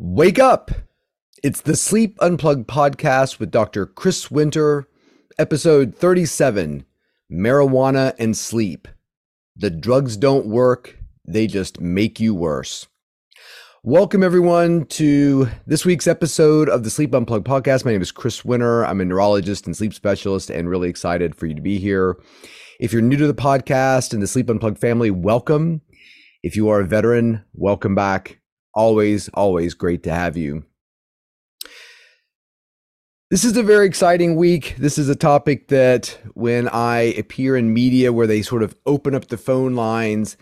Wake up! It's the Sleep Unplugged podcast with Dr. Chris Winter, episode 37 Marijuana and Sleep. The drugs don't work, they just make you worse. Welcome, everyone, to this week's episode of the Sleep Unplugged podcast. My name is Chris Winter. I'm a neurologist and sleep specialist, and really excited for you to be here. If you're new to the podcast and the Sleep Unplugged family, welcome. If you are a veteran, welcome back always, always great to have you. This is a very exciting week. This is a topic that when I appear in media where they sort of open up the phone lines,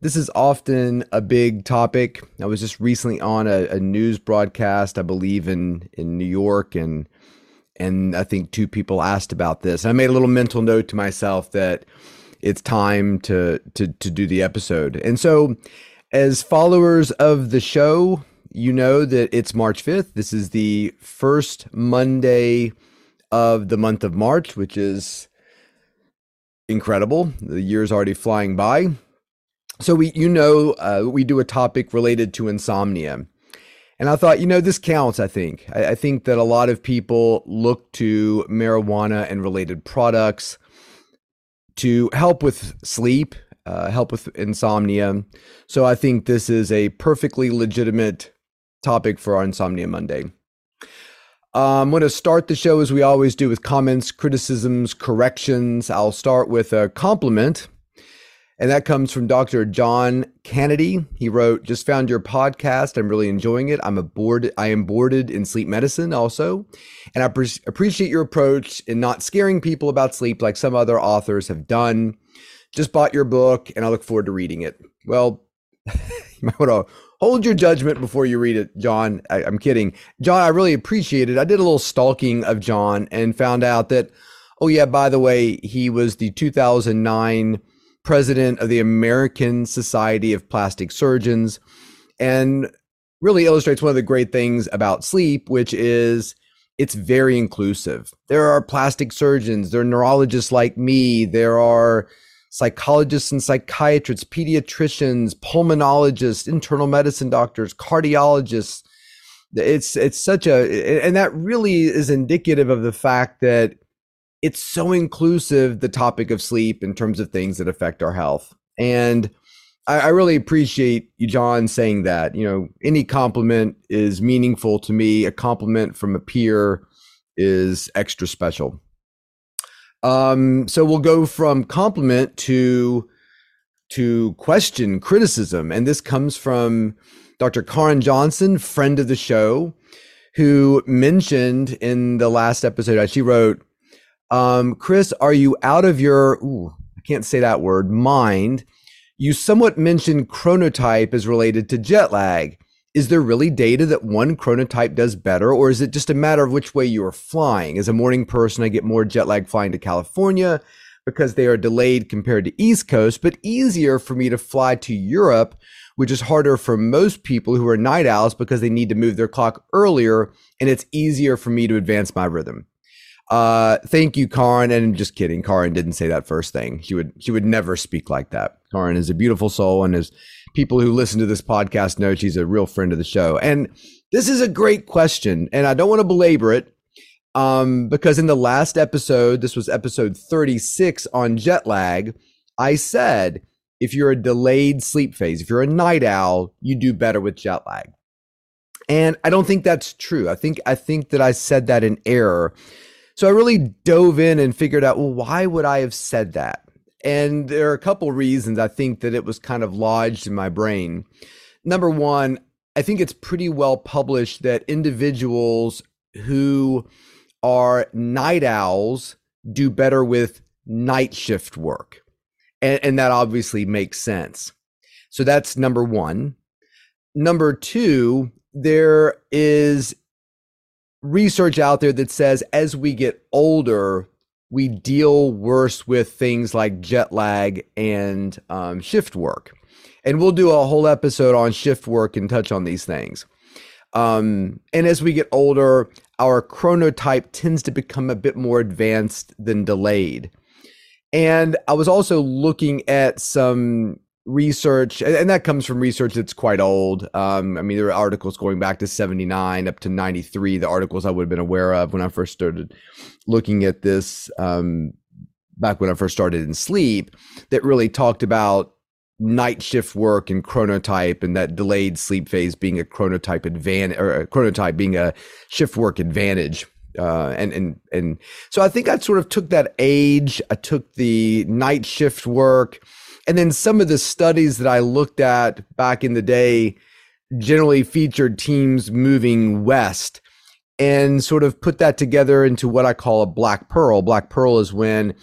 this is often a big topic. I was just recently on a, a news broadcast, I believe in in New York, and and I think two people asked about this. I made a little mental note to myself that it's time to to to do the episode. And so as followers of the show, you know that it's March 5th. This is the first Monday of the month of March, which is incredible. The year's already flying by. So we, you know, uh, we do a topic related to insomnia. And I thought, you know, this counts, I think. I, I think that a lot of people look to marijuana and related products to help with sleep, uh, help with insomnia. So I think this is a perfectly legitimate topic for our Insomnia Monday. Um, I'm going to start the show as we always do with comments, criticisms, corrections. I'll start with a compliment, and that comes from Dr. John Kennedy. He wrote, "Just found your podcast. I'm really enjoying it. I'm a board. I am boarded in sleep medicine also, and I pre- appreciate your approach in not scaring people about sleep like some other authors have done." Just bought your book and I look forward to reading it. Well, you might want to hold your judgment before you read it, John. I, am kidding. John, I really appreciate it. I did a little stalking of John and found out that, oh, yeah, by the way, he was the 2009 president of the American Society of Plastic Surgeons and really illustrates one of the great things about sleep, which is it's very inclusive. There are plastic surgeons, there are neurologists like me, there are psychologists and psychiatrists, pediatricians, pulmonologists, internal medicine doctors, cardiologists. It's it's such a and that really is indicative of the fact that it's so inclusive the topic of sleep in terms of things that affect our health. And I, I really appreciate you, John, saying that. You know, any compliment is meaningful to me. A compliment from a peer is extra special. Um, so we'll go from compliment to to question, criticism, and this comes from Dr. Karin Johnson, friend of the show, who mentioned in the last episode. She wrote, um, "Chris, are you out of your? Ooh, I can't say that word. Mind." You somewhat mentioned chronotype as related to jet lag is there really data that one chronotype does better, or is it just a matter of which way you are flying? As a morning person, I get more jet lag flying to California because they are delayed compared to East Coast, but easier for me to fly to Europe, which is harder for most people who are night owls because they need to move their clock earlier, and it's easier for me to advance my rhythm. Uh, thank you, Karin. And just kidding, Karin didn't say that first thing. She would she would never speak like that. Karin is a beautiful soul and is people who listen to this podcast know she's a real friend of the show. And this is a great question, and I don't want to belabor it um, because in the last episode, this was episode 36 on jet lag, I said if you're a delayed sleep phase, if you're a night owl, you do better with jet lag. And I don't think that's true. I think I think that I said that in error. So I really dove in and figured out, well, why would I have said that? And there are a couple reasons I think that it was kind of lodged in my brain. Number one, I think it's pretty well published that individuals who are night owls do better with night shift work. And, and that obviously makes sense. So that's number one. Number two, there is research out there that says as we get older, we deal worse with things like jet lag and um, shift work. And we'll do a whole episode on shift work and touch on these things. Um, and as we get older, our chronotype tends to become a bit more advanced than delayed. And I was also looking at some research, and that comes from research that's quite old. Um, I mean, there are articles going back to 79 up to 93, the articles I would have been aware of when I first started looking at this um, back when I first started in sleep that really talked about night shift work and chronotype and that delayed sleep phase being a chronotype advantage or chronotype being a shift work advantage uh, and and and so I think I sort of took that age. I took the night shift work, and then some of the studies that I looked at back in the day generally featured teams moving west, and sort of put that together into what I call a black pearl. Black pearl is when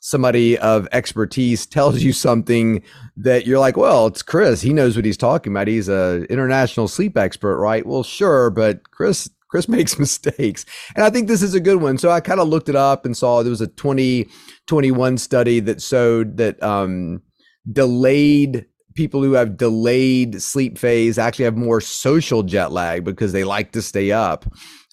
somebody of expertise tells you something that you're like, well, it's Chris. He knows what he's talking about. He's a international sleep expert, right? Well, sure, but Chris Chris makes mistakes. And I think this is a good one. So I kind of looked it up and saw there was a 2021 study that showed that um, delayed people who have delayed sleep phase actually have more social jet lag because they like to stay up.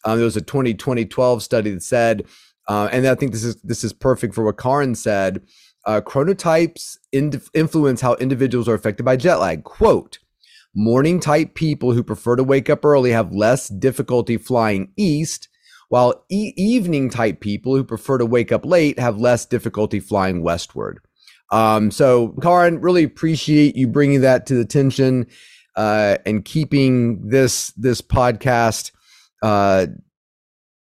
Um, there was a 2020 12 study that said uh, and I think this is this is perfect for what Karin said. Uh, chronotypes in, influence how individuals are affected by jet lag. Quote: Morning type people who prefer to wake up early have less difficulty flying east, while e- evening type people who prefer to wake up late have less difficulty flying westward. Um, so, Karin, really appreciate you bringing that to the attention uh, and keeping this this podcast uh,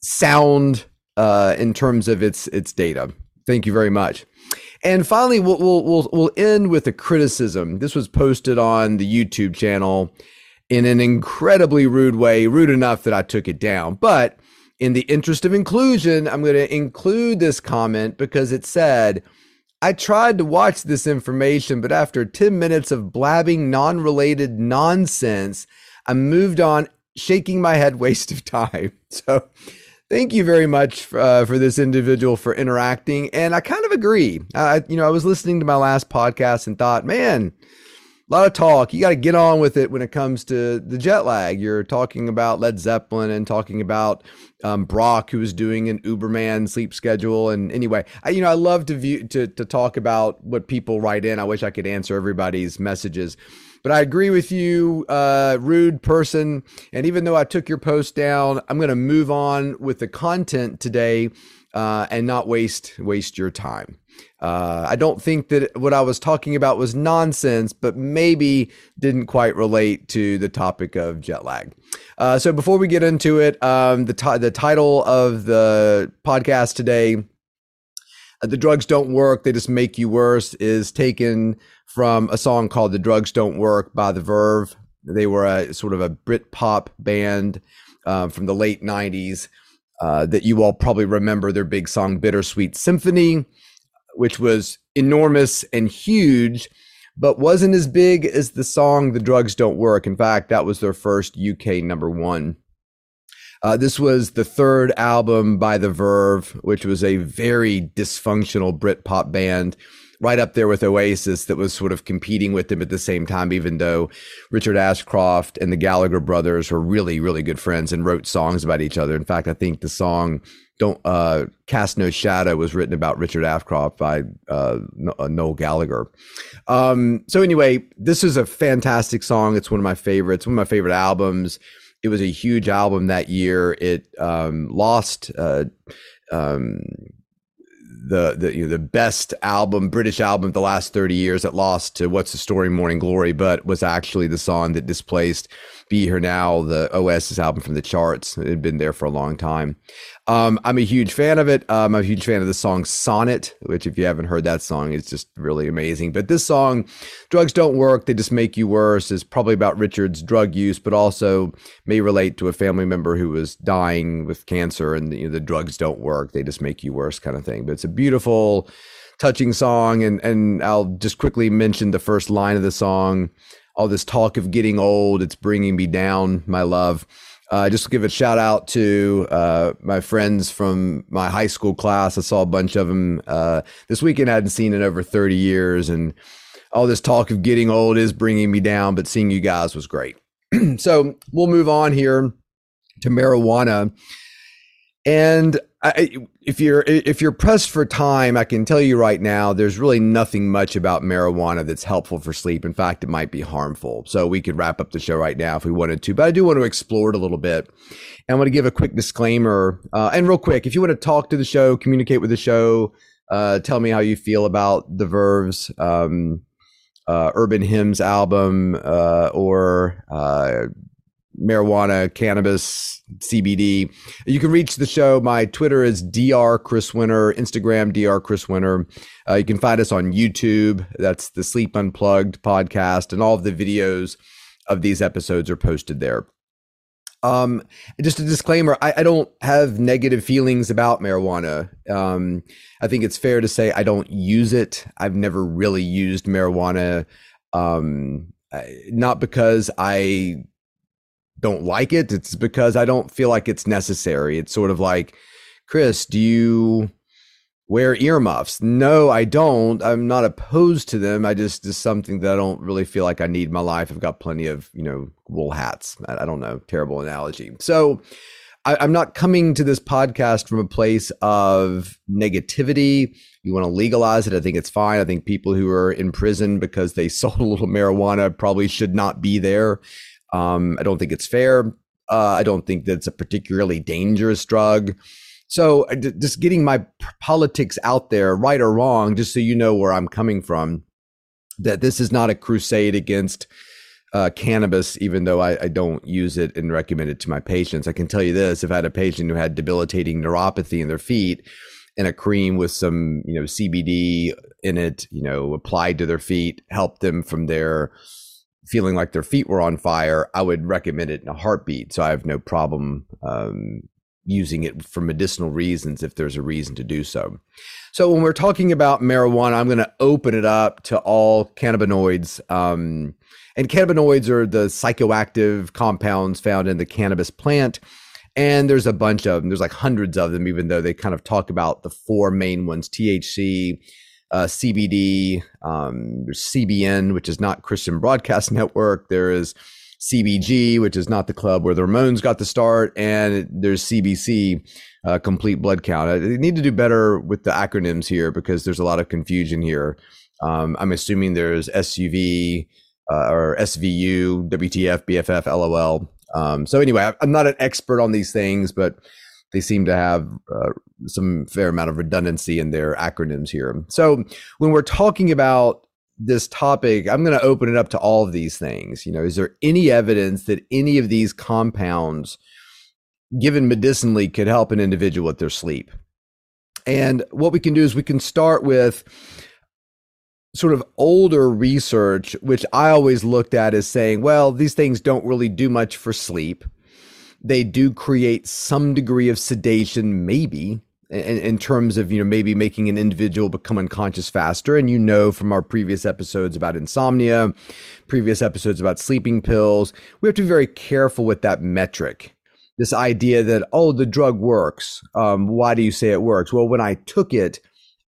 sound uh, in terms of its its data. Thank you very much. And finally, we'll, we'll we'll we'll end with a criticism. This was posted on the YouTube channel in an incredibly rude way, rude enough that I took it down. But in the interest of inclusion, I'm going to include this comment because it said, I tried to watch this information, but after 10 minutes of blabbing non related nonsense, I moved on, shaking my head, waste of time. So Thank you very much uh, for this individual for interacting, and I kind of agree. You know, I was listening to my last podcast and thought, man, a lot of talk. You got to get on with it when it comes to the jet lag. You're talking about Led Zeppelin and talking about um, Brock, who was doing an Uberman sleep schedule. And anyway, I, you know, I love to view to to talk about what people write in. I wish I could answer everybody's messages. But I agree with you, uh, rude person. And even though I took your post down, I'm going to move on with the content today uh, and not waste waste your time. Uh, I don't think that what I was talking about was nonsense, but maybe didn't quite relate to the topic of jet lag. Uh, so before we get into it, um, the t- the title of the podcast today, uh, "The Drugs Don't Work; They Just Make You Worse," is taken from a song called The Drugs Don't Work by The Verve. They were a sort of a Brit pop band uh, from the late 90s uh, that you all probably remember their big song Bittersweet Symphony, which was enormous and huge, but wasn't as big as the song The Drugs Don't Work. In fact, that was their first UK number one. Uh, this was the third album by The Verve, which was a very dysfunctional Brit pop band right up there with Oasis that was sort of competing with them at the same time, even though Richard Ashcroft and the Gallagher brothers were really, really good friends and wrote songs about each other. In fact, I think the song don't uh, cast no shadow was written about Richard Ashcroft by uh, uh, Noel Gallagher. Um, so anyway, this is a fantastic song. It's one of my favorites. One of my favorite albums. It was a huge album that year. It um, lost. Uh, um, the the you know, the best album, British album of the last 30 years that lost to What's the Story, Morning Glory, but was actually the song that displaced Be Here Now, the Oasis album from the charts. It had been there for a long time. Um, I'm a huge fan of it. Um, I'm a huge fan of the song Sonnet, which, if you haven't heard that song, is just really amazing. But this song, Drugs Don't Work, They Just Make You Worse, is probably about Richard's drug use, but also may relate to a family member who was dying with cancer and you know, the drugs don't work. They just make you worse, kind of thing. But it's a beautiful, touching song. And, and I'll just quickly mention the first line of the song all this talk of getting old, it's bringing me down, my love. Uh, just give a shout out to uh, my friends from my high school class. I saw a bunch of them uh, this weekend. I hadn't seen in over 30 years. And all this talk of getting old is bringing me down, but seeing you guys was great. so we'll move on here to marijuana. And I, if you're if you're pressed for time, I can tell you right now, there's really nothing much about marijuana that's helpful for sleep. In fact, it might be harmful. So we could wrap up the show right now if we wanted to, but I do want to explore it a little bit. And I want to give a quick disclaimer. Uh, and real quick, if you want to talk to the show, communicate with the show, uh, tell me how you feel about the Verve's um, uh, Urban Hymns album uh, or uh, marijuana, cannabis, CBD. You can reach the show. My Twitter is Dr. Chris Winter, Instagram Dr. Chris Winter. Uh, you can find us on YouTube. That's the Sleep Unplugged podcast, and all of the videos of these episodes are posted there. Um, just a disclaimer: I, I don't have negative feelings about marijuana. Um, I think it's fair to say I don't use it. I've never really used marijuana. Um, not because I don't like it. It's because I don't feel like it's necessary. It's sort of like, Chris, do you wear earmuffs? No, I don't. I'm not opposed to them. I just is something that I don't really feel like I need in my life. I've got plenty of, you know, wool hats. I, I don't know, terrible analogy. So I, I'm not coming to this podcast from a place of negativity. You want to legalize it. I think it's fine. I think people who are in prison because they sold a little marijuana probably should not be there. Um, I don't think it's fair. Uh, I don't think that it's a particularly dangerous drug. So uh, just getting my politics out there, right or wrong, just so you know where I'm coming from, that this is not a crusade against uh, cannabis, even though I, I, don't use it and recommend it to my patients. I can tell you this: if I had a patient who had debilitating neuropathy in their feet, and a cream with some, you know, CBD in it, you know, applied to their feet, helped them from their feeling like their feet were on fire, I would recommend it in a heartbeat. So I have no problem um, using it for medicinal reasons if there's a reason to do so. So when we're talking about marijuana, I'm going to open it up to all cannabinoids. Um, and cannabinoids are the psychoactive compounds found in the cannabis plant. And there's a bunch of them. There's like hundreds of them, even though they kind of talk about the four main ones THC, uh, CBD, um, there's CBN, which is not Christian Broadcast Network. There is CBG, which is not the club where the Ramones got the start, and there's CBC, uh, Complete Blood Count. I need to do better with the acronyms here because there's a lot of confusion here. Um, I'm assuming there's SUV uh, or SVU, WTF, BFF, LOL. Um, so anyway, I'm not an expert on these things, but they seem to have uh, some fair amount of redundancy in their acronyms here. So when we're talking about this topic, I'm going to open it up to all of these things. You know, is there any evidence that any of these compounds, given medicinally, could help an individual with their sleep? And what we can do is we can start with sort of older research, which I always looked at as saying, well, these things don't really do much for sleep they do create some degree of sedation, maybe in, in, terms of you know maybe making an individual become unconscious faster. And you know from our previous episodes about insomnia, previous episodes about sleeping pills, we have to be very careful with that metric. This idea that oh the drug works. Um, why do you say it works? Well, when I took it.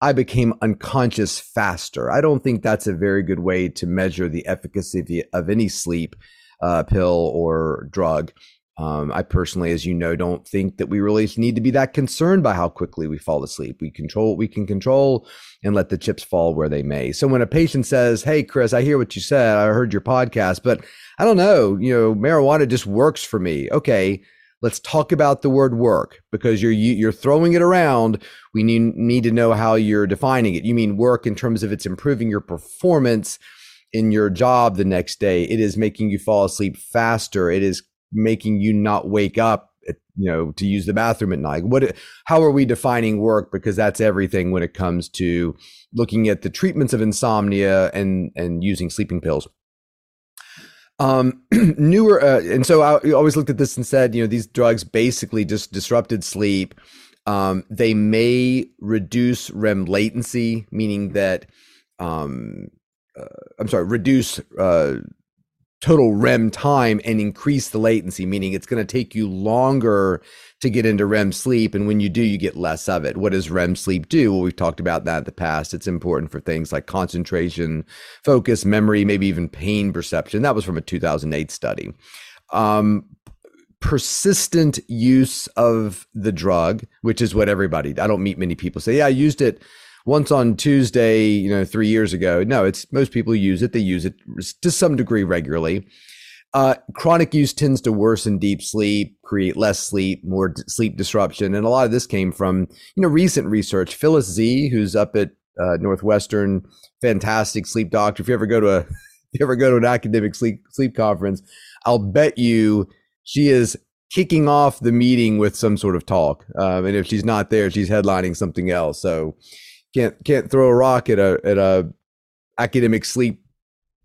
I became unconscious faster. I don't think that's a very good way to measure the efficacy of any sleep uh, pill or drug. Um, I personally, as you know, don't think that we really need to be that concerned by how quickly we fall asleep. We control what we can control and let the chips fall where they may. So when a patient says, Hey, Chris, I hear what you said. I heard your podcast, but I don't know, you know, marijuana just works for me. Okay. Let's talk about the word work because you're you're throwing it around. We need need to know how you're defining it. You mean work in terms of it's improving your performance in your job the next day. It is making you fall asleep faster. It is making you not wake up you know to use the bathroom at night? What how are we defining work? Because that's everything when it comes to looking at the treatments of insomnia and and using sleeping pills. Um newer uh, and so i always looked at this and said you know these drugs basically just disrupted sleep. Um they may reduce rem latency meaning that um uh, i'm sorry reduce uh total REM time and increase the latency, meaning it's going to take you longer to get into REM sleep. And when you do, you get less of it. What does REM sleep do? Well, we've talked about that in the past. It's important for things like concentration, focus, memory, maybe even pain perception. That was from a 2008 study. Um, persistent use of the drug, which is what everybody, I don't meet many people say, yeah, I used it once on Tuesday, you know, three years ago. No, it's most people use it. They use it to some degree regularly. Uh, chronic use tends to worsen deep sleep, create less sleep, more d- sleep disruption, and a lot of this came from you know recent research. Phyllis Zee, who's up at uh, Northwestern, fantastic sleep doctor. If you ever go to a if you ever go to an academic sleep sleep conference, I'll bet you she is kicking off the meeting with some sort of talk. Um, and if she's not there, she's headlining something else. So can't can't throw a rock at a at a academic sleep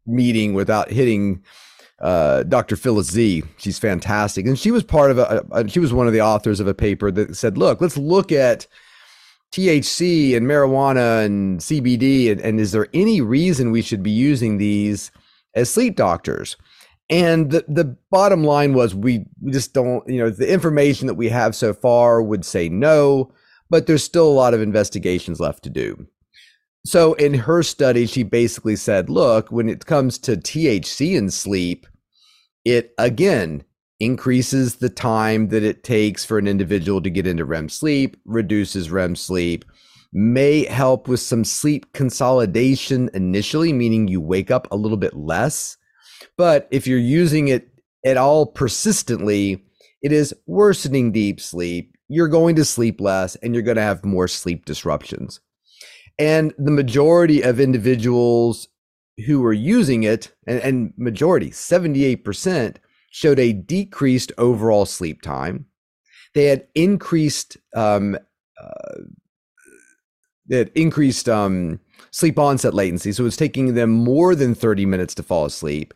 meeting without hitting uh, Dr. Phyllis Zee. She's fantastic, and she was part of a, a, She was one of the authors of a paper that said, "Look, let's look at THC and marijuana and CBD, and, and is there any reason we should be using these as sleep doctors?" And the, the bottom line was we, we just don't, you know, the information that we have so far would say no, but there's still a lot of investigations left to do. So in her study, she basically said, look, when it comes to THC in sleep, it again increases the time that it takes for an individual to get into REM sleep, reduces REM sleep, may help with some sleep consolidation initially, meaning you wake up a little bit less but if you're using it at all persistently, it is worsening deep sleep. You're going to sleep less and you're going to have more sleep disruptions. And the majority of individuals who were using it, and, and majority, 78%, showed a decreased overall sleep time. They had increased um, uh, increased um, sleep onset latency. So it was taking them more than 30 minutes to fall asleep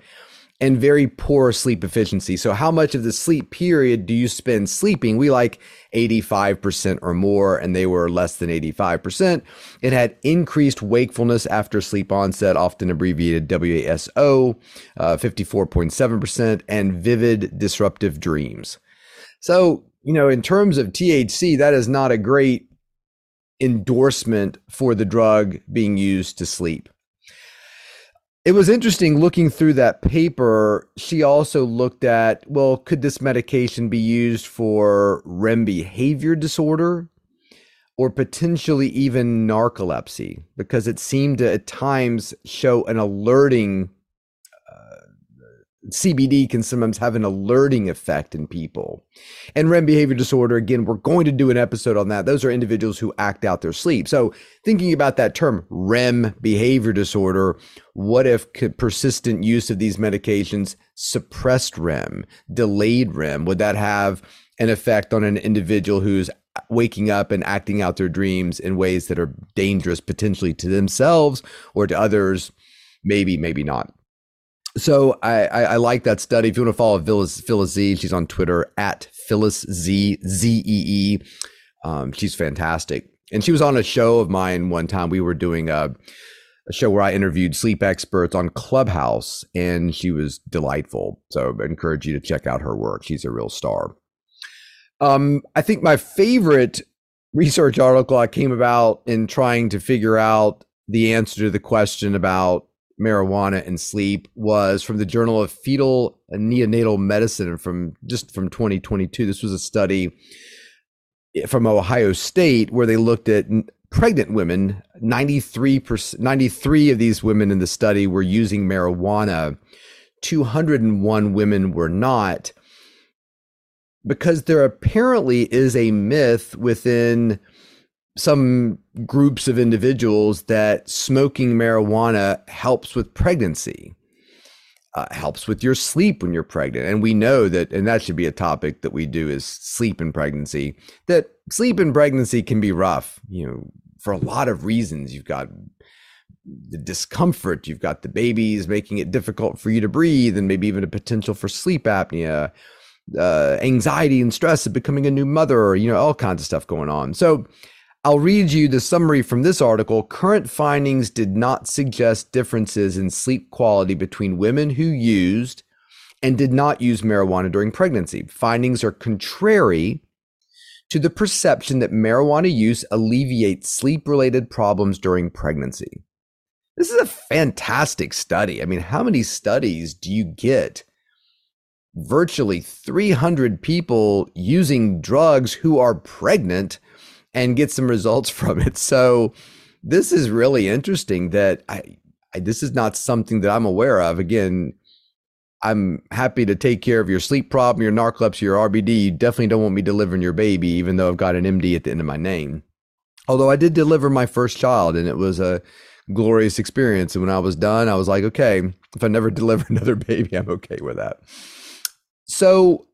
and very poor sleep efficiency. So, how much of the sleep period do you spend sleeping? We like 85% or more, and they were less than 85%. It had increased wakefulness after sleep onset, often abbreviated WASO, uh, 54.7%, and vivid disruptive dreams. So, you know, in terms of THC, that is not a great endorsement for the drug being used to sleep. It was interesting looking through that paper. She also looked at well, could this medication be used for REM behavior disorder or potentially even narcolepsy? Because it seemed to at times show an alerting CBD can sometimes have an alerting effect in people. And REM behavior disorder, again, we're going to do an episode on that. Those are individuals who act out their sleep. So, thinking about that term, REM behavior disorder, what if persistent use of these medications suppressed REM, delayed REM? Would that have an effect on an individual who's waking up and acting out their dreams in ways that are dangerous potentially to themselves or to others? Maybe, maybe not so I, I, I, like that study. If you want to follow Phyllis, Phyllis Zee, she's on Twitter at Phyllis Zee Z E E. Um, she's fantastic, and she was on a show of mine one time. We were doing a, a show where I interviewed sleep experts on Clubhouse, and she was delightful. So I encourage you to check out her work. She's a real star. Um, I think my favorite research article I came about in trying to figure out the answer to the question about marijuana and sleep was from the Journal of Fetal and Neonatal Medicine from just from 2022. This was a study from Ohio State where they looked at pregnant women. 93%, 93 of these women in the study were using marijuana. 201 women were not because there apparently is a myth within some groups of individuals that smoking marijuana helps with pregnancy, uh, helps with your sleep when you're pregnant. And we know that, and that should be a topic that we do is sleep in pregnancy, that sleep in pregnancy can be rough, you know, for a lot of reasons. You've got the discomfort, you've got the babies making it difficult for you to breathe, and maybe even a potential for sleep apnea. Uh, anxiety and stress of becoming a new mother, or, you know, all kinds of stuff going on. So, I'll read you the summary from this article. Current findings did not suggest differences in sleep quality between women who used and did not use marijuana during pregnancy. Findings are contrary to the perception that marijuana use alleviates sleep related problems during pregnancy. This is a fantastic study. I mean, how many studies do you get virtually 300 people using drugs who are pregnant and get some results from it. So this is really interesting that I, I, this is not something that I'm aware of. Again, I'm happy to take care of your sleep problem, your narcolepsy, your RBD. You definitely don't want me delivering your baby, even though I've got an MD at the end of my name. Although I did deliver my first child, and it was a glorious experience. And when I was done, I was like, okay, if I never deliver another baby, I'm okay with that. So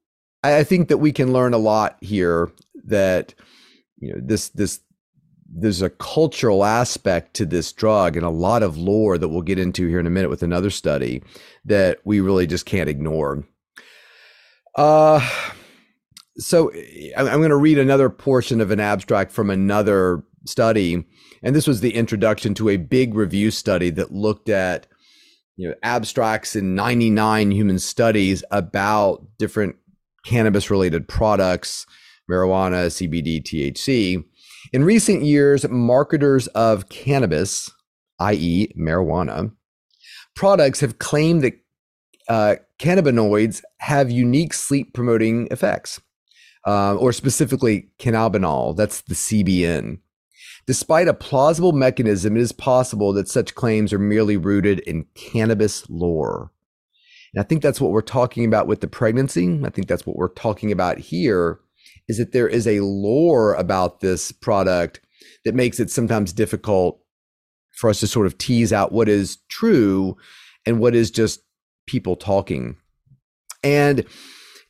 I think that we can learn a lot here. That you know this this there's a cultural aspect to this drug and a lot of lore that we'll get into here in a minute with another study that we really just can't ignore. Uh, so I'm going to read another portion of an abstract from another study, and this was the introduction to a big review study that looked at you know abstracts in 99 human studies about different cannabis related products, marijuana, CBD, THC in recent years, marketers of cannabis, i.e., marijuana, products have claimed that uh, cannabinoids have unique sleep promoting effects, uh, or specifically cannabinol, that's the CBN. Despite a plausible mechanism, it is possible that such claims are merely rooted in cannabis lore. And I think that's what we're talking about with the pregnancy. I think that's what we're talking about here is that there is a lore about this product that makes it sometimes difficult for us to sort of tease out what is true and what is just people talking. And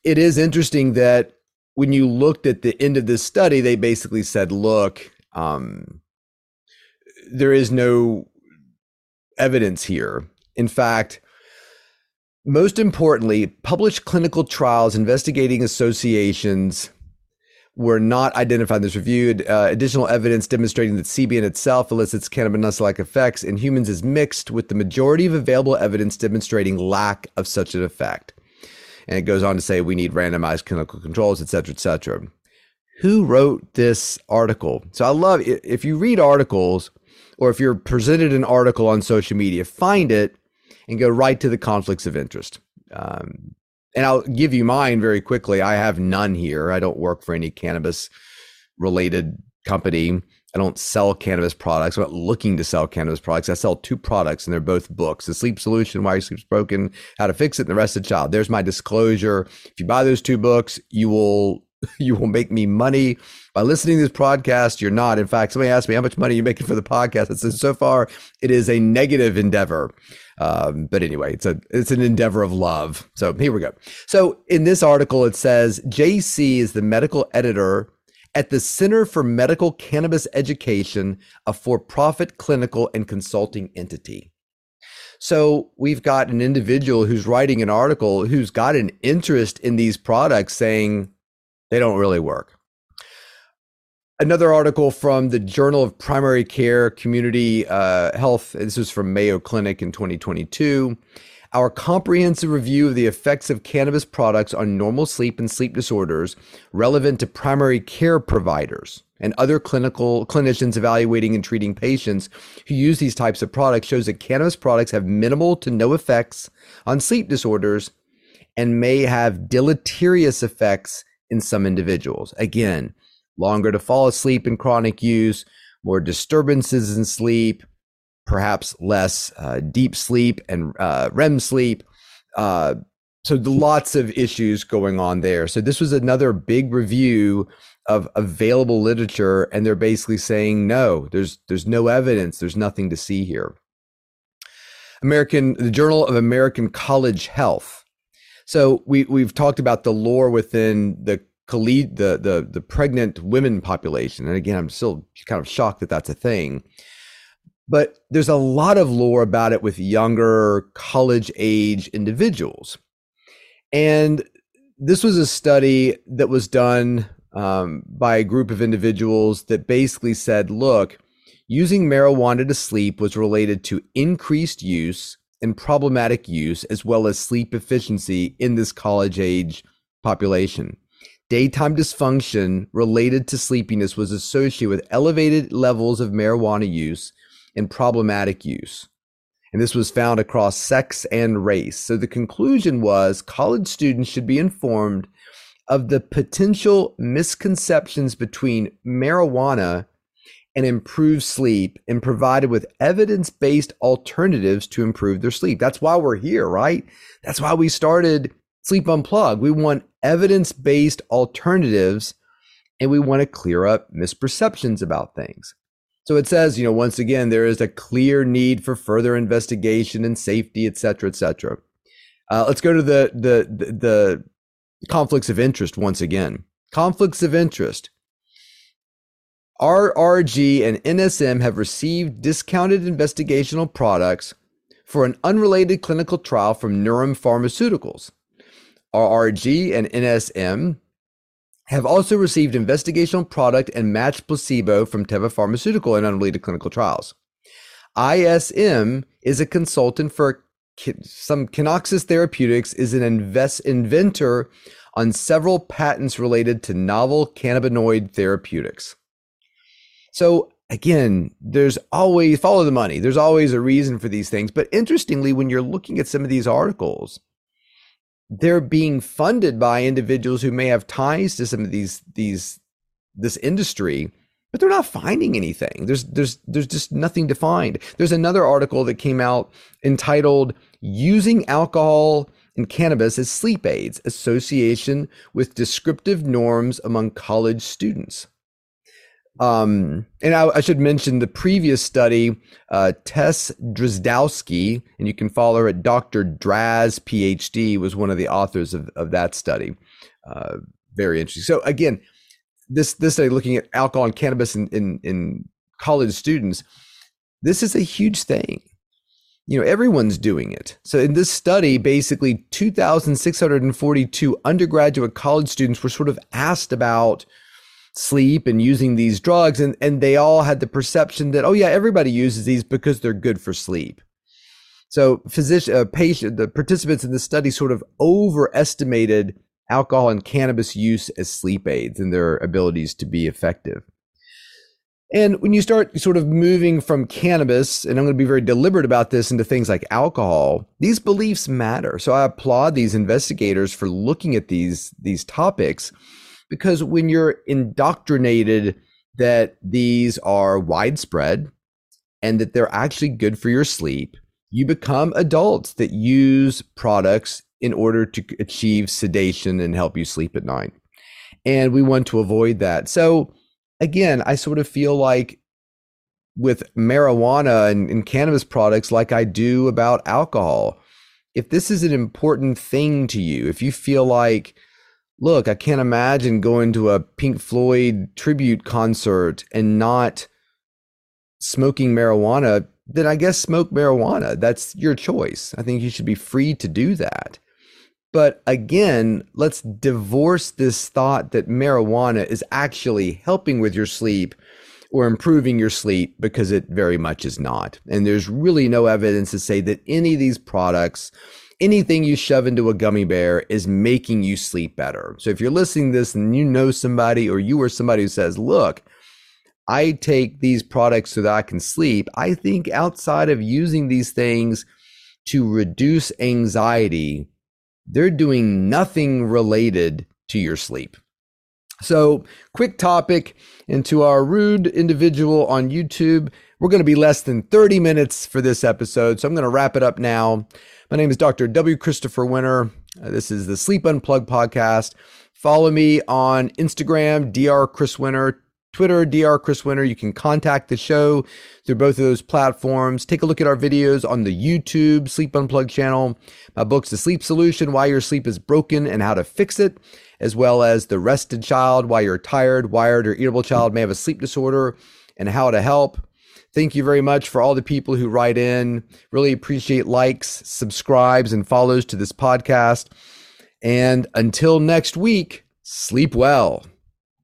it is interesting that when you looked at the end of this study, they basically said, look, um, there is no evidence here. In fact, most importantly, published clinical trials investigating associations were not identified in this review. Uh, additional evidence demonstrating that CBN itself elicits cannabinoid-like effects in humans is mixed with the majority of available evidence demonstrating lack of such an effect. And it goes on to say we need randomized clinical controls, et cetera, et cetera. Who wrote this article? So I love if you read articles or if you're presented an article on social media, find it and go right to the conflicts of interest. Um, and I'll give you mine very quickly. I have none here. I don't work for any cannabis related company. I don't sell cannabis products. I'm not looking to sell cannabis products. I sell two products, and they're both books: the Sleep Solution, Why Your Sleep's Broken, How to Fix It, and the Rested Child. There's my disclosure. If you buy those two books, you will you will make me money by listening to this podcast. You're not. In fact, somebody asked me how much money you're making for the podcast. I said so far it is a negative endeavor. Um, but anyway, it's a it's an endeavor of love. So here we go. So in this article, it says JC is the medical editor at the Center for Medical Cannabis Education, a for-profit clinical and consulting entity. So we've got an individual who's writing an article who's got an interest in these products, saying they don't really work. Another article from the Journal of Primary Care Community uh, Health. This was from Mayo Clinic in 2022. Our comprehensive review of the effects of cannabis products on normal sleep and sleep disorders relevant to primary care providers and other clinical clinicians evaluating and treating patients who use these types of products shows that cannabis products have minimal to no effects on sleep disorders and may have deleterious effects in some individuals. Again, longer to fall asleep in chronic use, more disturbances in sleep, perhaps less uh, deep sleep and uh, REM sleep. Uh, so lots of issues going on there. So this was another big review of available literature, and they're basically saying no, there's there's no evidence, there's nothing to see here. American, the Journal of American College Health. So we we've talked about the lore within the the the the pregnant women population. And again i'm still kind of shocked that that's a thing. But there's a lot of lore about it with younger college age individuals. And this was a study that was done um, by a group of individuals that basically said look using marijuana to sleep was related to increased use and problematic use as well as sleep efficiency in this college age population Daytime dysfunction related to sleepiness was associated with elevated levels of marijuana use and problematic use. And this was found across sex and race. So the conclusion was college students should be informed of the potential misconceptions between marijuana and improve sleep and provided with evidence based alternatives to improve their sleep. That's why we're here, right? That's why we started Sleep Unplugged. We want evidence based alternatives and we want to clear up misperceptions about things. So it says, you know, once again, there is a clear need for further investigation and safety, et cetera, et cetera. Uh, let's go to the, the the the conflicts of interest once again. Conflicts of interest. RRG and NSM have received discounted investigational products for an unrelated clinical trial from Neuren Pharmaceuticals. RRG and NSM have also received investigational product and matched placebo from Teva Pharmaceutical in unrelated clinical trials. ISM is a consultant for some Kinoxis Therapeutics is an invest inventor on several patents related to novel cannabinoid therapeutics. So again, there's always follow the money. There's always a reason for these things. But interestingly, when you're looking at some of these articles, they're being funded by individuals who may have ties to some of these these this industry but they're not finding anything there's there's there's just nothing to find there's another article that came out entitled using alcohol and cannabis as sleep aids association with descriptive norms among college students um, and I, I, should mention the previous study, uh, Tess Drazdowski, and you can follow her at Dr. Draz, PhD, was one of the authors of, of that study. Uh, very interesting. So again, this this study looking at alcohol and cannabis in, in, in college students, this is a huge thing. You know, everyone's doing it. So in this study, basically 2,642 undergraduate college students were sort of asked about sleep and using these drugs and and they all had the perception that oh yeah everybody uses these because they're good for sleep. So physician uh, patient the participants in the study sort of overestimated alcohol and cannabis use as sleep aids and their abilities to be effective. And when you start sort of moving from cannabis, and I'm going to be very deliberate about this, into things like alcohol, these beliefs matter. So I applaud these investigators for looking at these these topics because when you're indoctrinated that these are widespread and that they're actually good for your sleep, you become adults that use products in order to achieve sedation and help you sleep at night. And we want to avoid that. So, again, I sort of feel like with marijuana and, and cannabis products, like I do about alcohol, if this is an important thing to you, if you feel like look, I can't imagine going to a Pink Floyd tribute concert and not smoking marijuana, then I guess smoke marijuana. That's your choice. I think you should be free to do that. But again, let's divorce this thought that marijuana is actually helping with your sleep or improving your sleep because it very much is not. And there's really no evidence to say that any of these products anything you shove into a gummy bear is making you sleep better. So if you're listening to this and you know somebody or you are somebody who says, look, I take these products so that I can sleep, I think outside of using these things to reduce anxiety, they're doing nothing related to your sleep. So, quick topic into our rude individual on YouTube. We're going to be less than 30 minutes for this episode, so I'm going to wrap it up now. My name is Dr. W. Christopher Winter. Uh, this is the Sleep Unplugged podcast. Follow me on Instagram, Dr. Chris Winter, Twitter, Dr. Chris Winter. You can contact the show through both of those platforms. Take a look at our videos on the YouTube Sleep Unplugged channel. My books, The Sleep Solution, Why Your Sleep is Broken and How to Fix It, as well as The Rested Child, Why Your Tired, Wired, or Irritable Child May Have a Sleep Disorder and How to Help. Thank you very much for all the people who write in. Really appreciate likes, subscribes, and follows to this podcast. And until next week, sleep well.